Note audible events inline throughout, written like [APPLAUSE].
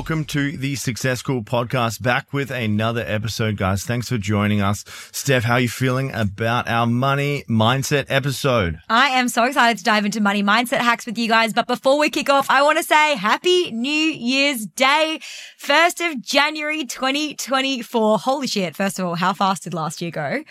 welcome to the Success School podcast. Back with another episode, guys. Thanks for joining us. Steph, how are you feeling about our money mindset episode? I am so excited to dive into money mindset hacks with you guys. But before we kick off, I want to say happy New Year's Day, 1st of January 2024. Holy shit. First of all, how fast did last year go?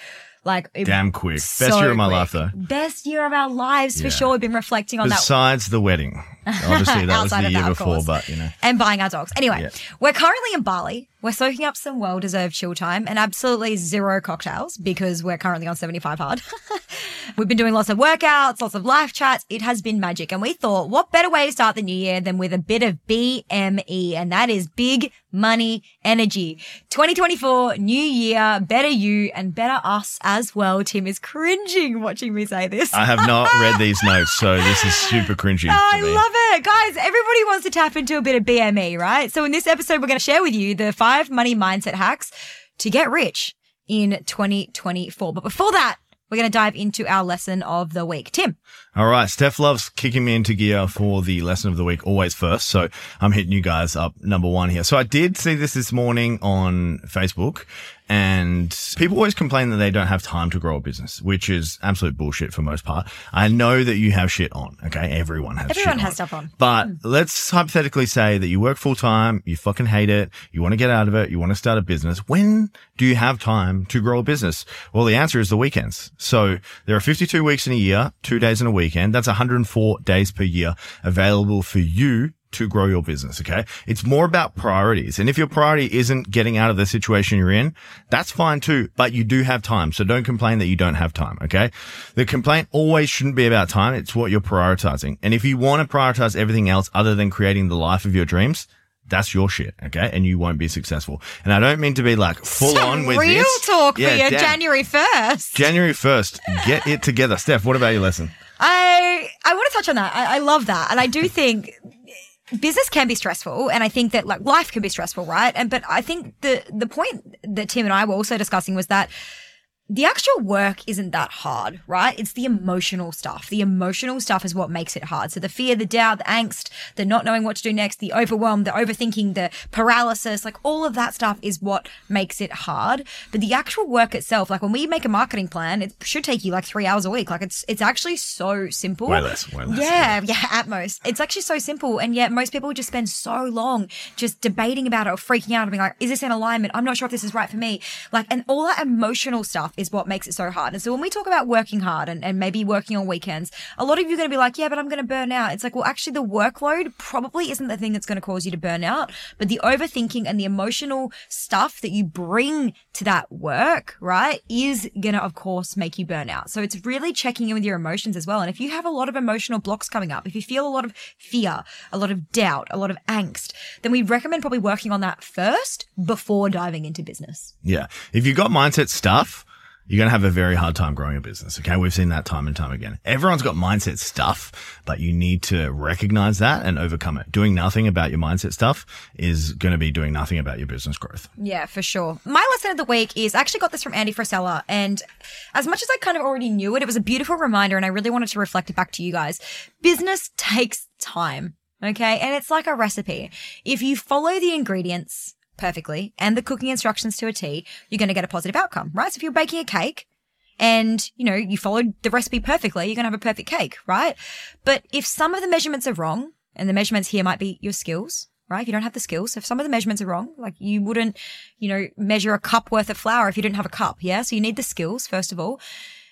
Like it- Damn quick. Best year of my quick. life, though. Best year of our lives Yeah. for sure. We've been reflecting on that Besides the wedding. [LAUGHS] Obviously, that was the year that, before, course. but you know. and buying our dogs. Anyway, Yeah. we're currently in Bali. We're soaking up some well deserved chill time and absolutely zero cocktails because we're currently on 75 hard. [LAUGHS] We've been doing lots of workouts, lots of live chats. It has been magic. And we thought, what better way to start the new year than with a bit of BME? And that is big money energy. 2024, new year, better you and better us as well. Tim is cringing watching me say this. I have not read [LAUGHS] these notes, so this is super cringy. Oh, I love it. Guys, everybody wants to tap into a bit of BME, right? So in this episode, we're going to share with you the five money mindset hacks to get rich in 2024. But before that, we're going to dive into our lesson of the week. Tim. All right. Steph loves kicking me into gear for the lesson of the week always first. So I'm hitting you guys up number one here. So I did see this this morning on Facebook and people always complain that they don't have time to grow a business, which is absolute bullshit for most part. I know that you have shit on. Okay. Everyone has Everyone shit has on. stuff on. But hmm. let's hypothetically say that you work full time, you fucking hate it, you want to get out of it, you want to start a business. When do you have time to grow a business? Well, the answer is the weekends. So there are 52 weeks in a year, two days in a weekend. That's 104 days per year available for you to grow your business. Okay. It's more about priorities. And if your priority isn't getting out of the situation you're in, that's fine too, but you do have time. So don't complain that you don't have time. Okay. The complaint always shouldn't be about time. It's what you're prioritizing. And if you want to prioritize everything else other than creating the life of your dreams, that's your shit. Okay. And you won't be successful. And I don't mean to be like full Some on with real this. talk Yeah, for damn. January 1st. January 1st. Get it together. Steph, what about your lesson? I I want to touch on that. I, I love that, and I do think business can be stressful, and I think that like life can be stressful, right? And but I think the the point that Tim and I were also discussing was that the actual work isn't that hard, right? It's the emotional stuff. The emotional stuff is what makes it hard. So the fear, the doubt, the angst, the not knowing what to do next, the overwhelm, the overthinking, the paralysis, like all of that stuff is what makes it hard. But the actual work itself, like when we make a marketing plan, it should take you like three hours a week. Like it's, it's actually so simple. Way less, way less, Yeah, yeah, at most. It's actually so simple. And yet most people just spend so long just debating about it or freaking out and being like, is this in alignment? I'm not sure if this is right for me. Like, and all that emotional stuff is what makes it so hard. And so when we talk about working hard and, and maybe working on weekends, a lot of you are going to be like, yeah, but I'm going to burn out. It's like, well, actually the workload probably isn't the thing that's going to cause you to burn out, but the overthinking and the emotional stuff that you bring to that work, right, is going to, of course, make you burn out. So it's really checking in with your emotions as well. And if you have a lot of emotional blocks coming up, if you feel a lot of fear, a lot of doubt, a lot of angst, then we recommend probably working on that first before diving into business. Yeah. If you've got mindset stuff, you're going to have a very hard time growing a business. Okay. We've seen that time and time again. Everyone's got mindset stuff, but you need to recognize that and overcome it. Doing nothing about your mindset stuff is going to be doing nothing about your business growth. Yeah, for sure. My lesson of the week is I actually got this from Andy Frisella. And as much as I kind of already knew it, it was a beautiful reminder. And I really wanted to reflect it back to you guys. Business takes time. Okay. And it's like a recipe. If you follow the ingredients perfectly and the cooking instructions to a T, you're going to get a positive outcome, right? So if you're baking a cake, and you know you followed the recipe perfectly you're going to have a perfect cake right? But if some of the measurements are wrong and the measurements here might be your skills right? If you don't have the skills if some of the measurements are wrong like you wouldn't you know measure a cup worth of flour if you didn't have a cup yeah? So you need the skills first of all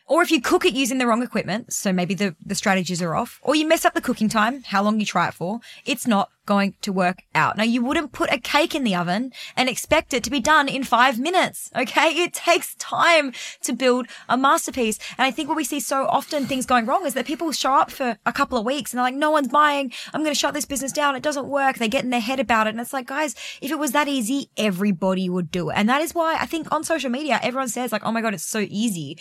or if you cook it using the wrong equipment, so maybe the, the strategies are off, or you mess up the cooking time, how long you try it for, it's not going to work out. Now, you wouldn't put a cake in the oven and expect it to be done in five minutes. Okay. It takes time to build a masterpiece. And I think what we see so often things going wrong is that people show up for a couple of weeks and they're like, no one's buying. I'm going to shut this business down. It doesn't work. They get in their head about it. And it's like, guys, if it was that easy, everybody would do it. And that is why I think on social media, everyone says like, oh my God, it's so easy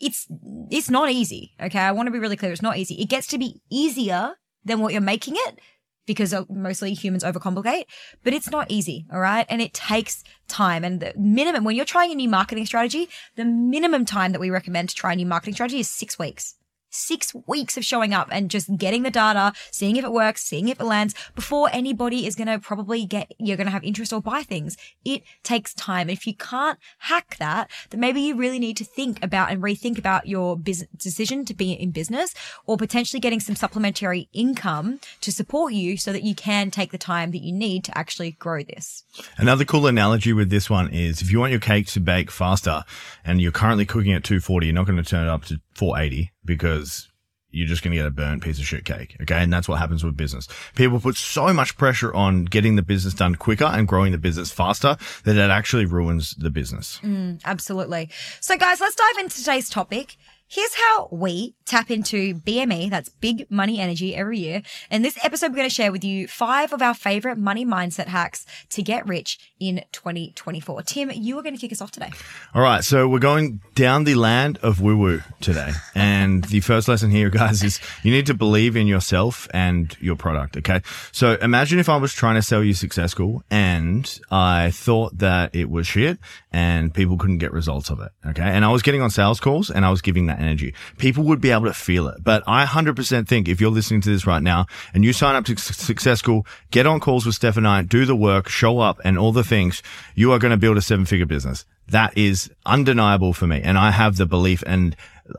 it's it's not easy. Okay, I want to be really clear. It's not easy. It gets to be easier than what you're making it because mostly humans overcomplicate, but it's not easy. All right, and it takes time. And the minimum when you're trying a new marketing strategy, the minimum time that we recommend to try a new marketing strategy is six weeks. Six weeks of showing up and just getting the data, seeing if it works, seeing if it lands before anybody is going to probably get, you're going to have interest or buy things. It takes time. If you can't hack that, then maybe you really need to think about and rethink about your business decision to be in business or potentially getting some supplementary income to support you so that you can take the time that you need to actually grow this. Another cool analogy with this one is if you want your cake to bake faster and you're currently cooking at 240, you're not going to turn it up to 480 because you're just going to get a burnt piece of shit cake. Okay. And that's what happens with business. People put so much pressure on getting the business done quicker and growing the business faster that it actually ruins the business. Mm, absolutely. So guys, let's dive into today's topic. Here's how we tap into BME, that's big money energy every year. In this episode, we're going to share with you five of our favorite money mindset hacks to get rich in 2024. Tim, you are going to kick us off today. All right. So we're going down the land of woo woo today. And the first lesson here, guys, is you need to believe in yourself and your product. Okay. So imagine if I was trying to sell you Success School and I thought that it was shit and people couldn't get results of it. Okay. And I was getting on sales calls and I was giving that energy. People would be able to feel it. But I 100% think if you're listening to this right now and you sign up to Success School, get on calls with Steph and I, do the work, show up and all the things, you are going to build a seven figure business. That is undeniable for me. And I have the belief and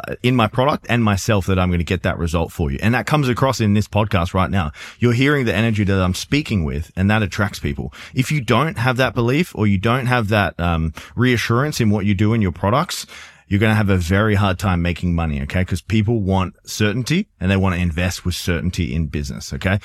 uh, in my product and myself that I'm going to get that result for you. And that comes across in this podcast right now. You're hearing the energy that I'm speaking with and that attracts people. If you don't have that belief or you don't have that um, reassurance in what you do in your products, you're going to have a very hard time making money. Okay. Cause people want certainty and they want to invest with certainty in business. Okay.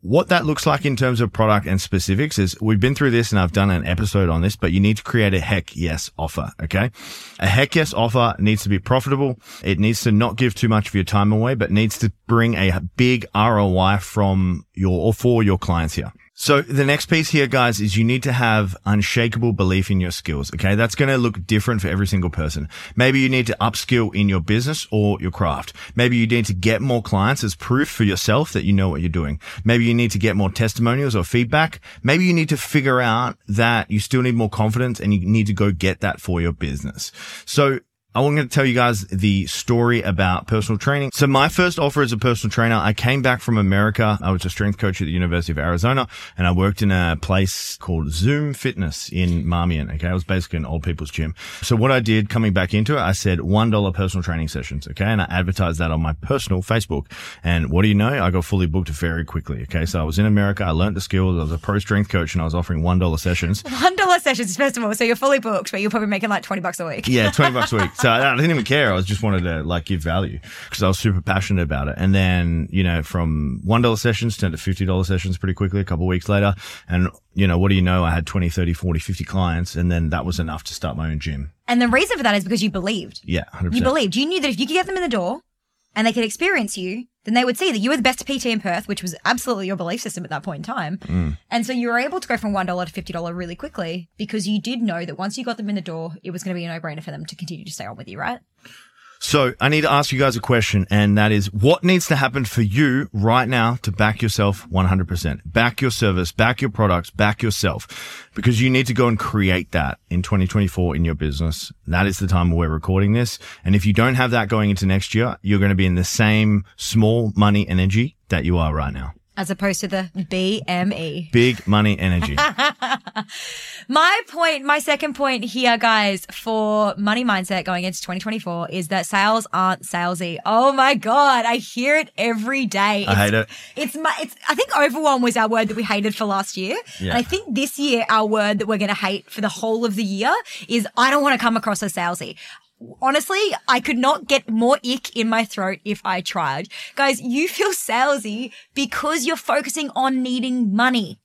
What that looks like in terms of product and specifics is we've been through this and I've done an episode on this, but you need to create a heck yes offer. Okay. A heck yes offer needs to be profitable. It needs to not give too much of your time away, but needs to bring a big ROI from your or for your clients here. So the next piece here, guys, is you need to have unshakable belief in your skills. Okay. That's going to look different for every single person. Maybe you need to upskill in your business or your craft. Maybe you need to get more clients as proof for yourself that you know what you're doing. Maybe you need to get more testimonials or feedback. Maybe you need to figure out that you still need more confidence and you need to go get that for your business. So I'm going to tell you guys the story about personal training. So my first offer as a personal trainer, I came back from America. I was a strength coach at the University of Arizona and I worked in a place called Zoom Fitness in Marmion. Okay. It was basically an old people's gym. So what I did coming back into it, I said $1 personal training sessions. Okay. And I advertised that on my personal Facebook. And what do you know? I got fully booked very quickly. Okay. So I was in America. I learned the skills. I was a pro strength coach and I was offering $1 sessions. [LAUGHS] $1 sessions, first of all. So you're fully booked, but you're probably making like 20 bucks a week. Yeah. 20 [LAUGHS] bucks a week. So I didn't even care. I was just wanted to like give value because I was super passionate about it. And then, you know, from $1 sessions turned to $50 sessions pretty quickly a couple of weeks later. And, you know, what do you know? I had 20, 30, 40, 50 clients. And then that was enough to start my own gym. And the reason for that is because you believed. Yeah. 100%. You believed. You knew that if you could get them in the door and they could experience you, then they would see that you were the best PT in Perth, which was absolutely your belief system at that point in time. Mm. And so you were able to go from $1 to $50 really quickly because you did know that once you got them in the door, it was going to be a no brainer for them to continue to stay on with you, right? So I need to ask you guys a question, and that is what needs to happen for you right now to back yourself 100%? Back your service, back your products, back yourself, because you need to go and create that in 2024 in your business. That is the time we're recording this. And if you don't have that going into next year, you're going to be in the same small money energy that you are right now. As opposed to the BME. Big money energy. [LAUGHS] my point, my second point here, guys, for money mindset going into 2024 is that sales aren't salesy. Oh my God. I hear it every day. I hate it. It's my, it's, I think overwhelm was our word that we hated for last year. Yeah. And I think this year, our word that we're going to hate for the whole of the year is I don't want to come across as salesy honestly, I could not get more ick in my throat if I tried. Guys, you feel salesy because you're focusing on needing money,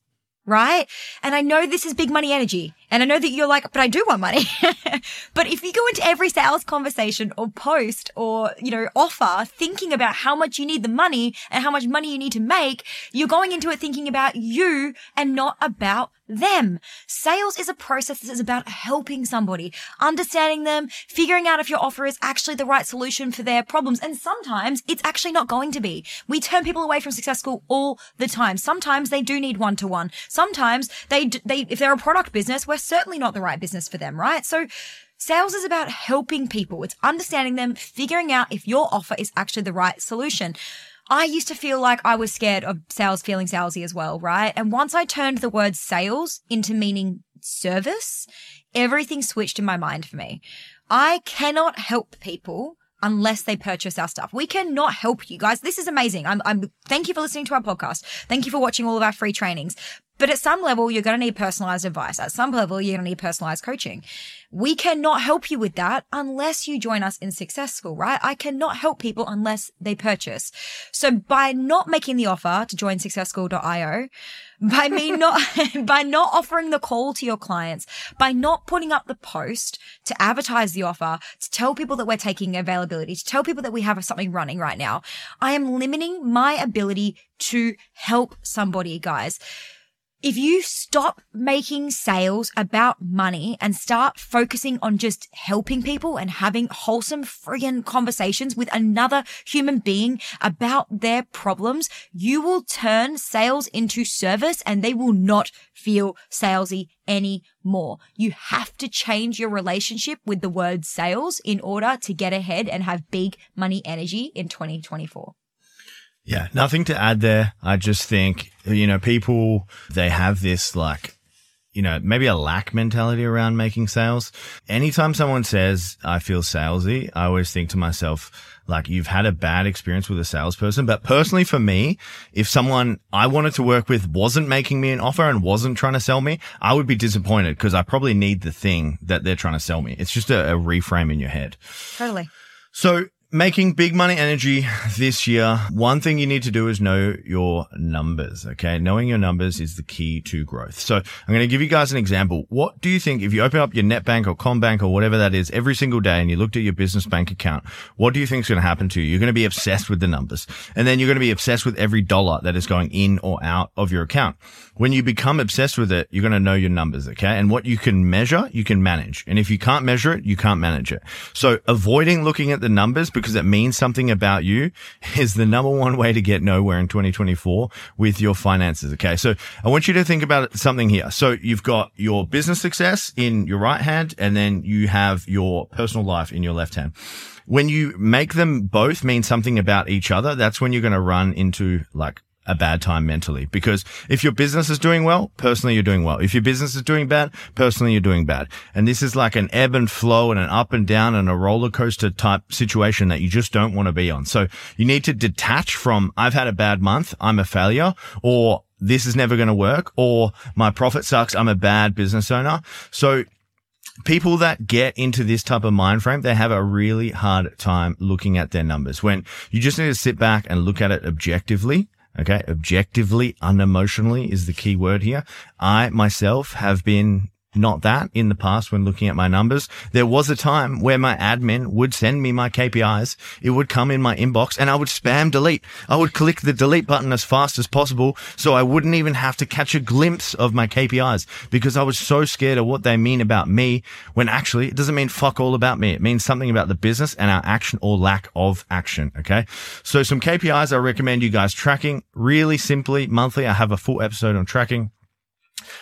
right? And I know this is big money energy. And I know that you're like, but I do want money. [LAUGHS] but if you go into every sales conversation or post or, you know, offer thinking about how much you need the money and how much money you need to make, you're going into it thinking about you and not about them. Sales is a process that is about helping somebody, understanding them, figuring out if your offer is actually the right solution for their problems. And sometimes it's actually not going to be. We turn people away from Success School all the time. Sometimes they do need one to one. Sometimes they, they, if they're a product business, we're certainly not the right business for them, right? So Sales is about helping people. It's understanding them, figuring out if your offer is actually the right solution. I used to feel like I was scared of sales feeling salesy as well, right? And once I turned the word sales into meaning service, everything switched in my mind for me. I cannot help people unless they purchase our stuff. We cannot help you guys. This is amazing. I'm, I'm, thank you for listening to our podcast. Thank you for watching all of our free trainings. But at some level, you're going to need personalized advice. At some level, you're going to need personalized coaching. We cannot help you with that unless you join us in Success School, right? I cannot help people unless they purchase. So by not making the offer to join successschool.io, by me [LAUGHS] not, [LAUGHS] by not offering the call to your clients, by not putting up the post to advertise the offer, to tell people that we're taking availability, to tell people that we have something running right now, I am limiting my ability to help somebody, guys if you stop making sales about money and start focusing on just helping people and having wholesome friggin' conversations with another human being about their problems, you will turn sales into service and they will not feel salesy anymore. You have to change your relationship with the word sales in order to get ahead and have big money energy in 2024. Yeah, nothing to add there. I just think, you know, people, they have this like, you know, maybe a lack mentality around making sales. Anytime someone says, I feel salesy, I always think to myself, like you've had a bad experience with a salesperson. But personally for me, if someone I wanted to work with wasn't making me an offer and wasn't trying to sell me, I would be disappointed because I probably need the thing that they're trying to sell me. It's just a, a reframe in your head. Totally. So Making big money energy this year. One thing you need to do is know your numbers. Okay. Knowing your numbers is the key to growth. So I'm going to give you guys an example. What do you think if you open up your NetBank or CommBank or whatever that is every single day and you looked at your business bank account, what do you think is going to happen to you? You're going to be obsessed with the numbers and then you're going to be obsessed with every dollar that is going in or out of your account. When you become obsessed with it, you're going to know your numbers. Okay. And what you can measure, you can manage. And if you can't measure it, you can't manage it. So avoiding looking at the numbers because it means something about you [LAUGHS] is the number one way to get nowhere in 2024 with your finances. Okay. So I want you to think about something here. So you've got your business success in your right hand and then you have your personal life in your left hand when you make them both mean something about each other, that's when you're going to run into like a bad time mentally. Because if your business is doing well, personally, you're doing well. If your business is doing bad, personally, you're doing bad. And this is like an ebb and flow and an up and down and a roller coaster type situation that you just don't want to be on. So you need to detach from, I've had a bad month. I'm a failure or this is never going to work or my profit sucks. I'm a bad business owner. So people that get into this type of mind frame, they have a really hard time looking at their numbers when you just need to sit back and look at it objectively Okay. Objectively, unemotionally is the key word here. I myself have been not that in the past when looking at my numbers. There was a time where my admin would send me my KPIs. It would come in my inbox and I would spam delete. I would click the delete button as fast as possible so I wouldn't even have to catch a glimpse of my KPIs because I was so scared of what they mean about me when actually it doesn't mean fuck all about me. It means something about the business and our action or lack of action. Okay. So some KPIs I recommend you guys tracking really simply monthly. I have a full episode on tracking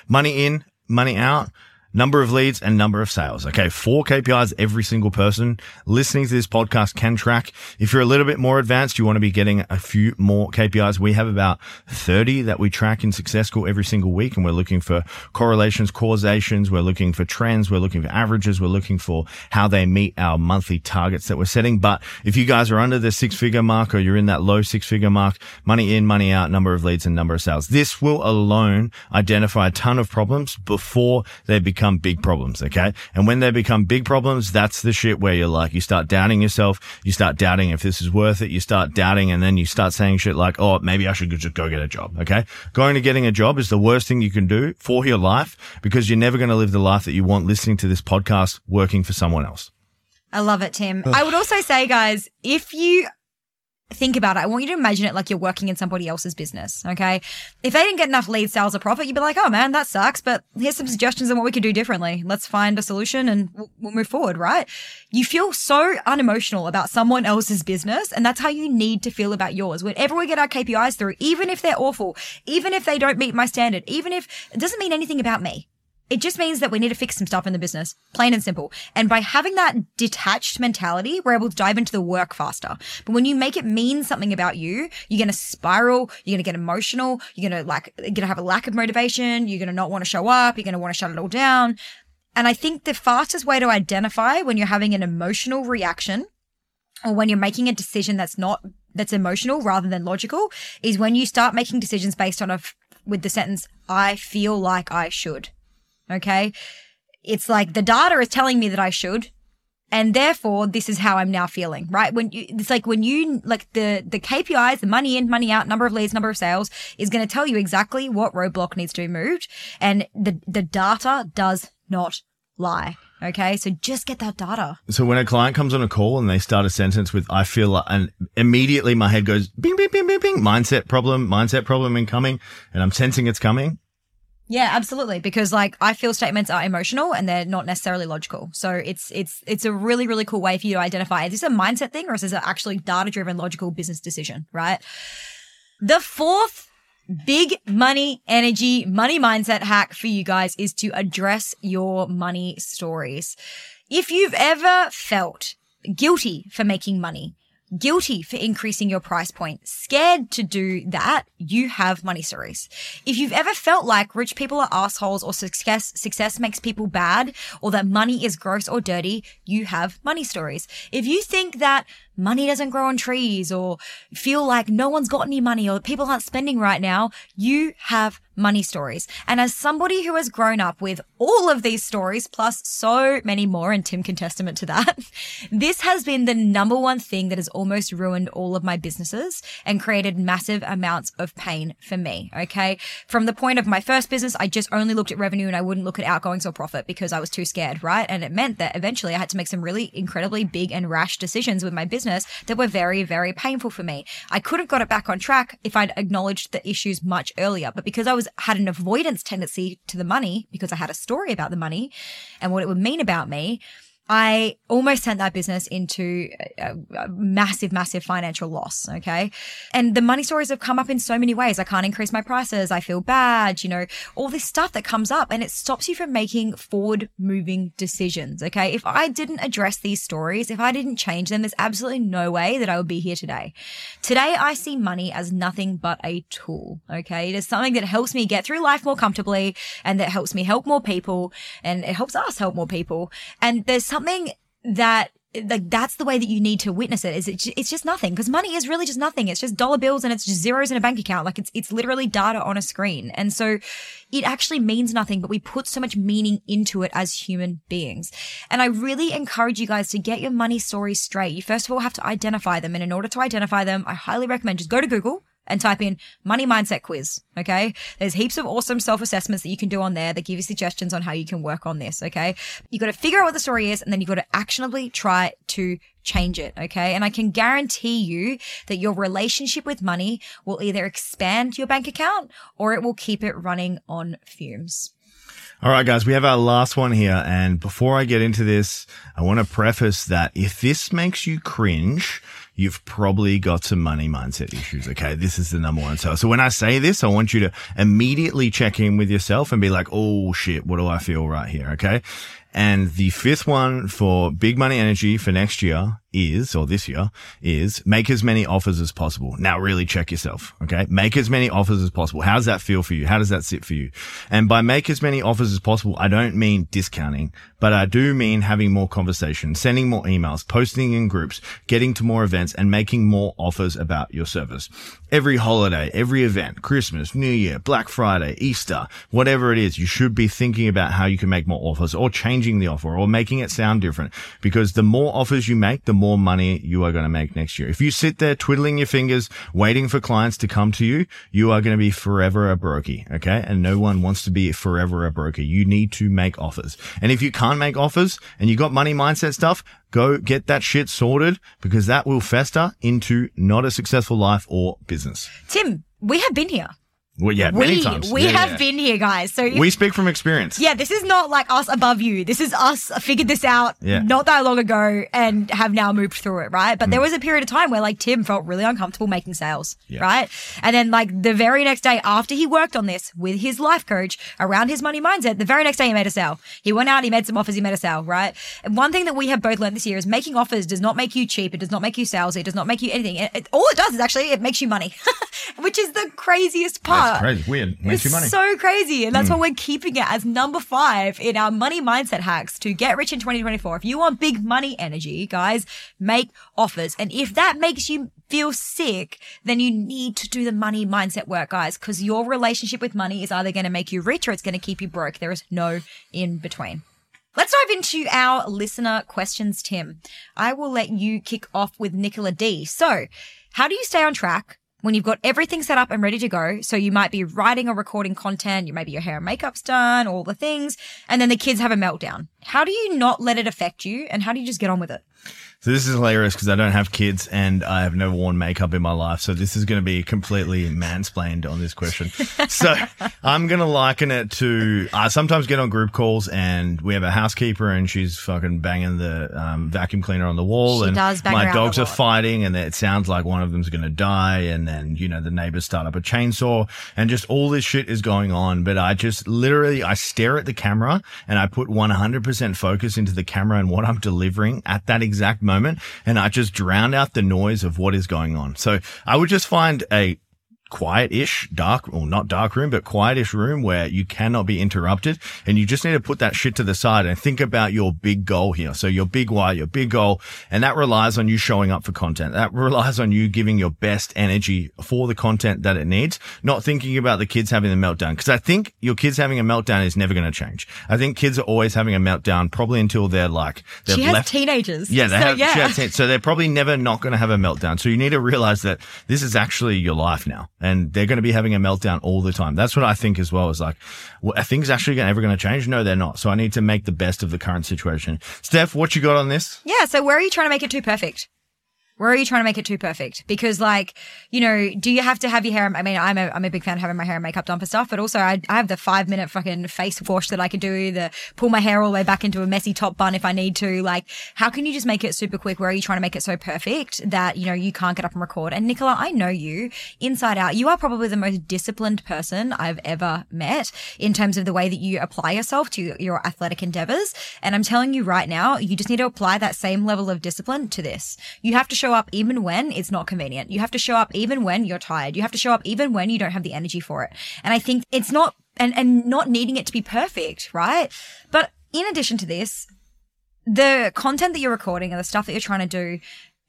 money in, money out, number of leads and number of sales. Okay. Four KPIs every single person listening to this podcast can track. If you're a little bit more advanced, you want to be getting a few more KPIs. We have about 30 that we track in Success School every single week. And we're looking for correlations, causations. We're looking for trends. We're looking for averages. We're looking for how they meet our monthly targets that we're setting. But if you guys are under the six figure mark or you're in that low six figure mark, money in, money out, number of leads and number of sales, this will alone identify a ton of problems before they become become big problems. Okay. And when they become big problems, that's the shit where you're like, you start doubting yourself. You start doubting if this is worth it. You start doubting and then you start saying shit like, Oh, maybe I should just go get a job. Okay. Going to getting a job is the worst thing you can do for your life because you're never going to live the life that you want listening to this podcast working for someone else. I love it, Tim. I would also say, guys, if you think about it. I want you to imagine it like you're working in somebody else's business. Okay. If they didn't get enough lead sales or profit, you'd be like, oh man, that sucks. But here's some suggestions on what we could do differently. Let's find a solution and we'll, we'll move forward, right? You feel so unemotional about someone else's business. And that's how you need to feel about yours. Whenever we get our KPIs through, even if they're awful, even if they don't meet my standard, even if it doesn't mean anything about me. It just means that we need to fix some stuff in the business, plain and simple. And by having that detached mentality, we're able to dive into the work faster. But when you make it mean something about you, you're going to spiral, you're going to get emotional, you're going to like, you're going to have a lack of motivation, you're going to not want to show up, you're going to want to shut it all down. And I think the fastest way to identify when you're having an emotional reaction or when you're making a decision that's not that's emotional rather than logical is when you start making decisions based on a with the sentence I feel like I should. Okay? It's like the data is telling me that I should and therefore this is how I'm now feeling, right? When you, it's like when you, like the, the KPIs, the money in, money out, number of leads, number of sales is going to tell you exactly what roadblock needs to be moved. And the, the data does not lie. Okay. So just get that data. So when a client comes on a call and they start a sentence with, I feel like, and immediately my head goes, bing, bing, bing, bing, bing, mindset problem, mindset problem incoming. And I'm sensing it's coming. Yeah, absolutely. Because like I feel statements are emotional and they're not necessarily logical. So it's it's it's a really really cool way for you to identify is this a mindset thing or is this actually data driven logical business decision, right? The fourth big money energy money mindset hack for you guys is to address your money stories. If you've ever felt guilty for making money, guilty for increasing your price point, scared to do that, you have money stories. If you've ever felt like rich people are assholes or success, success makes people bad or that money is gross or dirty, you have money stories. If you think that money doesn't grow on trees or feel like no one's got any money or people aren't spending right now, you have money stories. And as somebody who has grown up with all of these stories, plus so many more, and Tim can testament to that, [LAUGHS] this has been the number one thing that has almost ruined all of my businesses and created massive amounts of pain for me. Okay. From the point of my first business, I just only looked at revenue and I wouldn't look at outgoings or profit because I was too scared, right? And it meant that eventually I had to make some really incredibly big and rash decisions with my business that were very, very painful for me. I could have got it back on track if I'd acknowledged the issues much earlier, but because I was had an avoidance tendency to the money because I had a story about the money and what it would mean about me, I almost sent that business into a, a, massive, massive financial loss. Okay. And the money stories have come up in so many ways. I can't increase my prices. I feel bad, you know, all this stuff that comes up and it stops you from making forward moving decisions. Okay. If I didn't address these stories, if I didn't change them, there's absolutely no way that I would be here today. Today, I see money as nothing but a tool. Okay. It is something that helps me get through life more comfortably and that helps me help more people and it helps us help more people. And there's something that like that's the way that you need to witness it is it, it's just nothing because money is really just nothing. It's just dollar bills and it's just zeros in a bank account. Like it's it's literally data on a screen. And so it actually means nothing but we put so much meaning into it as human beings. And i really encourage you guys to get your money stories straight. You first of all have to identify them and in order to identify them i highly recommend just go to google and type in money mindset quiz. Okay. There's heaps of awesome self assessments that you can do on there that give you suggestions on how you can work on this. Okay. You got to figure out what the story is and then you've got to actionably try to change it. Okay. And I can guarantee you that your relationship with money will either expand your bank account or it will keep it running on fumes. All right, guys, we have our last one here. And before I get into this, I want to preface that if this makes you cringe, you've probably got some money mindset issues. Okay. This is the number one. So, so when I say this, I want you to immediately check in with yourself and be like, Oh shit. What do I feel right here? Okay. And the fifth one for big money energy for next year is, or this year, is make as many offers as possible. Now really check yourself. Okay. Make as many offers as possible. How does that feel for you? How does that sit for you? And by make as many offers as possible, I don't mean discounting, but I do mean having more conversation, sending more emails, posting in groups, getting to more events and making more offers about your service. Every holiday, every event, Christmas, New Year, Black Friday, Easter, whatever it is, you should be thinking about how you can make more offers or changing the offer or making it sound different because the more offers you make, the more more money you are going to make next year. If you sit there twiddling your fingers, waiting for clients to come to you, you are going to be forever a brokey. Okay. And no one wants to be forever a broker. You need to make offers. And if you can't make offers and you got money mindset stuff, go get that shit sorted because that will fester into not a successful life or business. Tim, we have been here. Well, yeah, many we times. we Yeah, have yeah. been here, guys. So if- We speak from experience. yeah, this is not like us above you. This is us figured this out Yeah. not that long ago and have now moved through it, right? But there mm. was a period of time where like Tim felt really uncomfortable making sales, Yeah. right? And then like the very next day after he worked on this with his life coach around his money mindset, the very next day he made a sale. He went out, he made some offers, he made a sale, right? And one thing that we have both learned this year is making offers does not make you cheap. It does not make you sales. It does not make you anything. It, it- all it does is actually it makes you money, [LAUGHS] which is the craziest part. That's crazy. Weird. Makes you It's money. so crazy. And that's hmm. why we're keeping it as number five in our money mindset hacks to get rich in 2024. If you want big money energy, guys, make offers. And if that makes you feel sick, then you need to do the money mindset work, guys, because your relationship with money is either going to make you rich or it's going to keep you broke. There is no in between. Let's dive into our listener questions, Tim. I will let you kick off with Nicola D. So, how do you stay on track when you've got everything set up and ready to go? So, you might be writing or recording content, maybe your hair and makeup's done, all the things, and then the kids have a meltdown. How do you not let it affect you, and how do you just get on with it? So this is hilarious because I don't have kids and I have never worn makeup in my life. So this is going to be completely mansplained on this question. [LAUGHS] so I'm going to liken it to I sometimes get on group calls and we have a housekeeper and she's fucking banging the um, vacuum cleaner on the wall She and does bang my dogs are fighting and it sounds like one of them's going to die and then you know the neighbors start up a chainsaw and just all this shit is going on but I just literally I stare at the camera and I put 100% focus into the camera and what I'm delivering at that exact moment and I just drown out the noise of what is going on. So I would just find a quiet-ish, dark, or not dark room, but quiet-ish room where you cannot be interrupted. And you just need to put that shit to the side and think about your big goal here. So your big why, your big goal. And that relies on you showing up for content. That relies on you giving your best energy for the content that it needs, not thinking about the kids having a meltdown. Cause I think your kids having a meltdown is never going to change. I think kids are always having a meltdown probably until they're like, they've She has left. teenagers. Yeah, they so, have. yeah. has teen- so they're probably never not going to have a meltdown. So you need to realize that this is actually your life now, and they're going to be having a meltdown all the time. That's what I think as well. Is like, well, are things actually ever going to change? No, they're not. So I need to make the best of the current situation. Steph, what you got on this? Yeah, so where are you trying to make it too perfect? Where are you trying to make it too perfect? Because like, you know, do you have to have your hair? I mean, I'm a, I'm a big fan of having my hair and makeup done for stuff, but also I, I have the five minute fucking face wash that I can do, the pull my hair all the way back into a messy top bun if I need to. Like, how can you just make it super quick? Where are you trying to make it so perfect that, you know, you can't get up and record? And Nicola, I know you inside out. You are probably the most disciplined person I've ever met in terms of the way that you apply yourself to your athletic endeavors. And I'm telling you right now, you just need to apply that same level of discipline to this. You have to show up even when it's not convenient. You have to show up even when you're tired. You have to show up even when you don't have the energy for it. And I think it's not, and, and not needing it to be perfect, right? But in addition to this, the content that you're recording and the stuff that you're trying to do,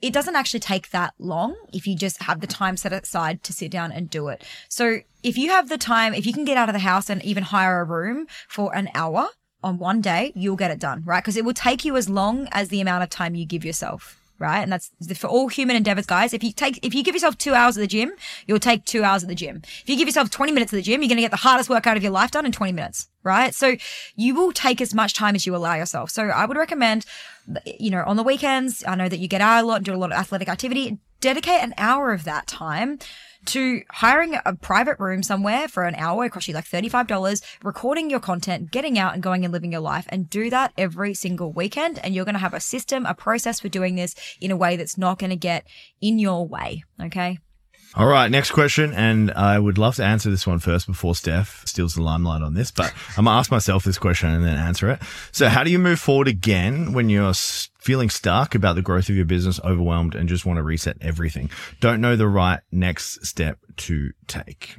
it doesn't actually take that long if you just have the time set aside to sit down and do it. So if you have the time, if you can get out of the house and even hire a room for an hour on one day, you'll get it done, right? Because it will take you as long as the amount of time you give yourself. Right. And that's for all human endeavors, guys. If you take, if you give yourself two hours at the gym, you'll take two hours at the gym. If you give yourself 20 minutes at the gym, you're going to get the hardest workout of your life done in 20 minutes. Right. So you will take as much time as you allow yourself. So I would recommend, you know, on the weekends, I know that you get out a lot and do a lot of athletic activity. Dedicate an hour of that time to hiring a private room somewhere for an hour. It costs you like $35, recording your content, getting out and going and living your life and do that every single weekend. And you're going to have a system, a process for doing this in a way that's not going to get in your way. Okay. All right, next question, and I would love to answer this one first before Steph steals the limelight on this, but [LAUGHS] I'm gonna ask myself this question and then answer it. So, how do you move forward again when you're feeling stuck about the growth of your business, overwhelmed, and just want to reset everything? Don't know the right next step to take.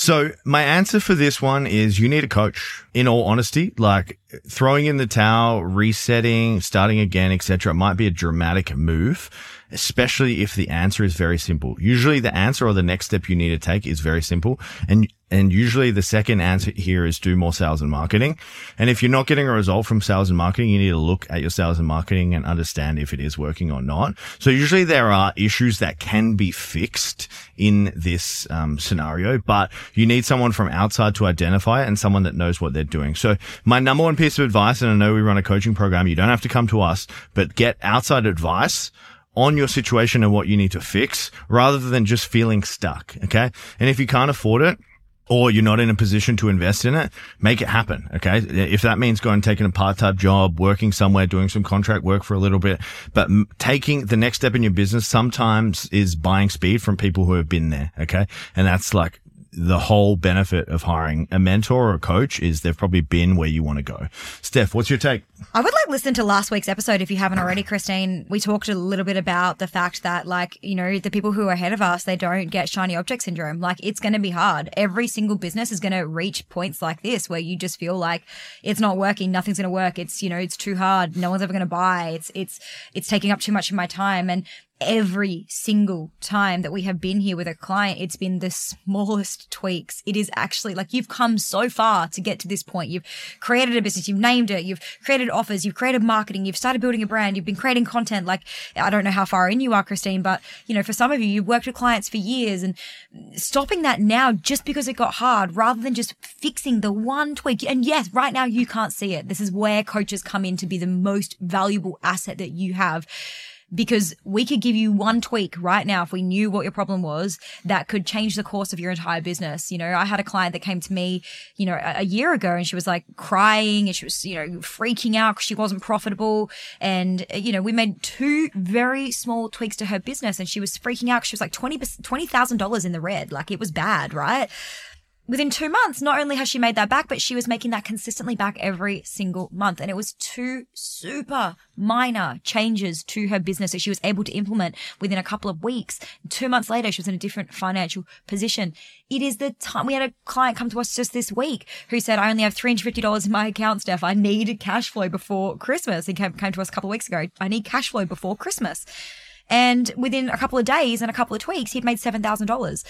So my answer for this one is you need a coach. In all honesty, like throwing in the towel, resetting, starting again, etc. might be a dramatic move, especially if the answer is very simple. Usually the answer or the next step you need to take is very simple. And, and usually the second answer here is do more sales and marketing. And if you're not getting a result from sales and marketing, you need to look at your sales and marketing and understand if it is working or not. So usually there are issues that can be fixed in this um, scenario, but you need someone from outside to identify it and someone that knows what they're doing. So my number one piece of advice, and I know we run a coaching program, you don't have to come to us, but get outside advice on your situation and what you need to fix rather than just feeling stuck. Okay. And if you can't afford it, or you're not in a position to invest in it, make it happen. Okay. If that means going and taking a part-time job, working somewhere, doing some contract work for a little bit, but m- taking the next step in your business sometimes is buying speed from people who have been there. Okay. And that's like the whole benefit of hiring a mentor or a coach is they've probably been where you want to go. Steph, what's your take? I would like listen to last week's episode if you haven't already, Christine. We talked a little bit about the fact that like, you know, the people who are ahead of us, they don't get shiny object syndrome. Like it's going to be hard. Every single business is going to reach points like this where you just feel like it's not working. Nothing's going to work. It's, you know, it's too hard. No one's ever going to buy. It's, it's, it's taking up too much of my time. And every single time that we have been here with a client, it's been the smallest tweaks. It is actually like you've come so far to get to this point. You've created a business, you've named it, you've created offers, you've created marketing, you've started building a brand, you've been creating content. Like, I don't know how far in you are, Christine, but you know, for some of you, you've worked with clients for years and stopping that now just because it got hard rather than just fixing the one tweak. And yes, right now you can't see it. This is where coaches come in to be the most valuable asset that you have because we could give you one tweak right now if we knew what your problem was that could change the course of your entire business. You know, I had a client that came to me, you know, a, a year ago and she was like crying and she was, you know, freaking out because she wasn't profitable. And, uh, you know, we made two very small tweaks to her business and she was freaking out. She was like 20, $20,000 in the red. Like it was bad, right? Within two months, not only has she made that back, but she was making that consistently back every single month. And it was two super minor changes to her business that she was able to implement within a couple of weeks. Two months later, she was in a different financial position. It is the time we had a client come to us just this week who said, I only have $350 in my account, Steph. I need cash flow before Christmas. He came, came to us a couple of weeks ago. I need cash flow before Christmas. And within a couple of days and a couple of tweaks, he'd made $7,000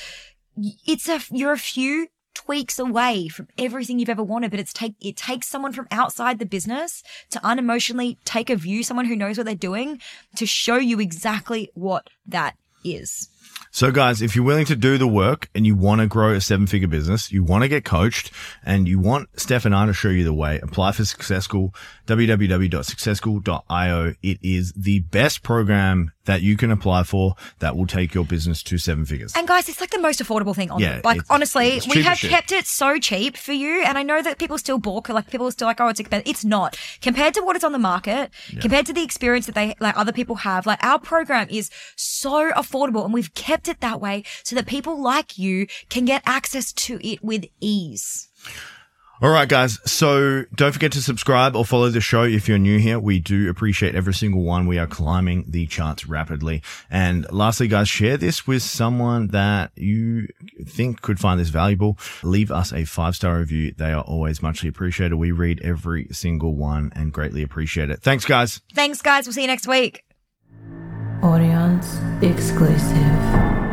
it's a you're a few tweaks away from everything you've ever wanted, but it's take it takes someone from outside the business to unemotionally take a view, someone who knows what they're doing, to show you exactly what that is. So guys, if you're willing to do the work and you want to grow a seven figure business, you want to get coached and you want Steph and I to show you the way, apply for Success School, www.successschool.io. It is the best program that you can apply for that will take your business to seven figures. And guys, it's like the most affordable thing on yeah, Like honestly, it's we have kept it so cheap for you. And I know that people still balk, like people are still like, oh, it's expensive. It's not. Compared to what is on the market, yeah. compared to the experience that they like other people have, like our program is so affordable and we've kept it that way so that people like you can get access to it with ease. All right, guys. So don't forget to subscribe or follow the show if you're new here. We do appreciate every single one. We are climbing the charts rapidly. And lastly, guys, share this with someone that you think could find this valuable. Leave us a five star review. They are always muchly appreciated. We read every single one and greatly appreciate it. Thanks, guys. Thanks, guys. We'll see you next week. Audience exclusive.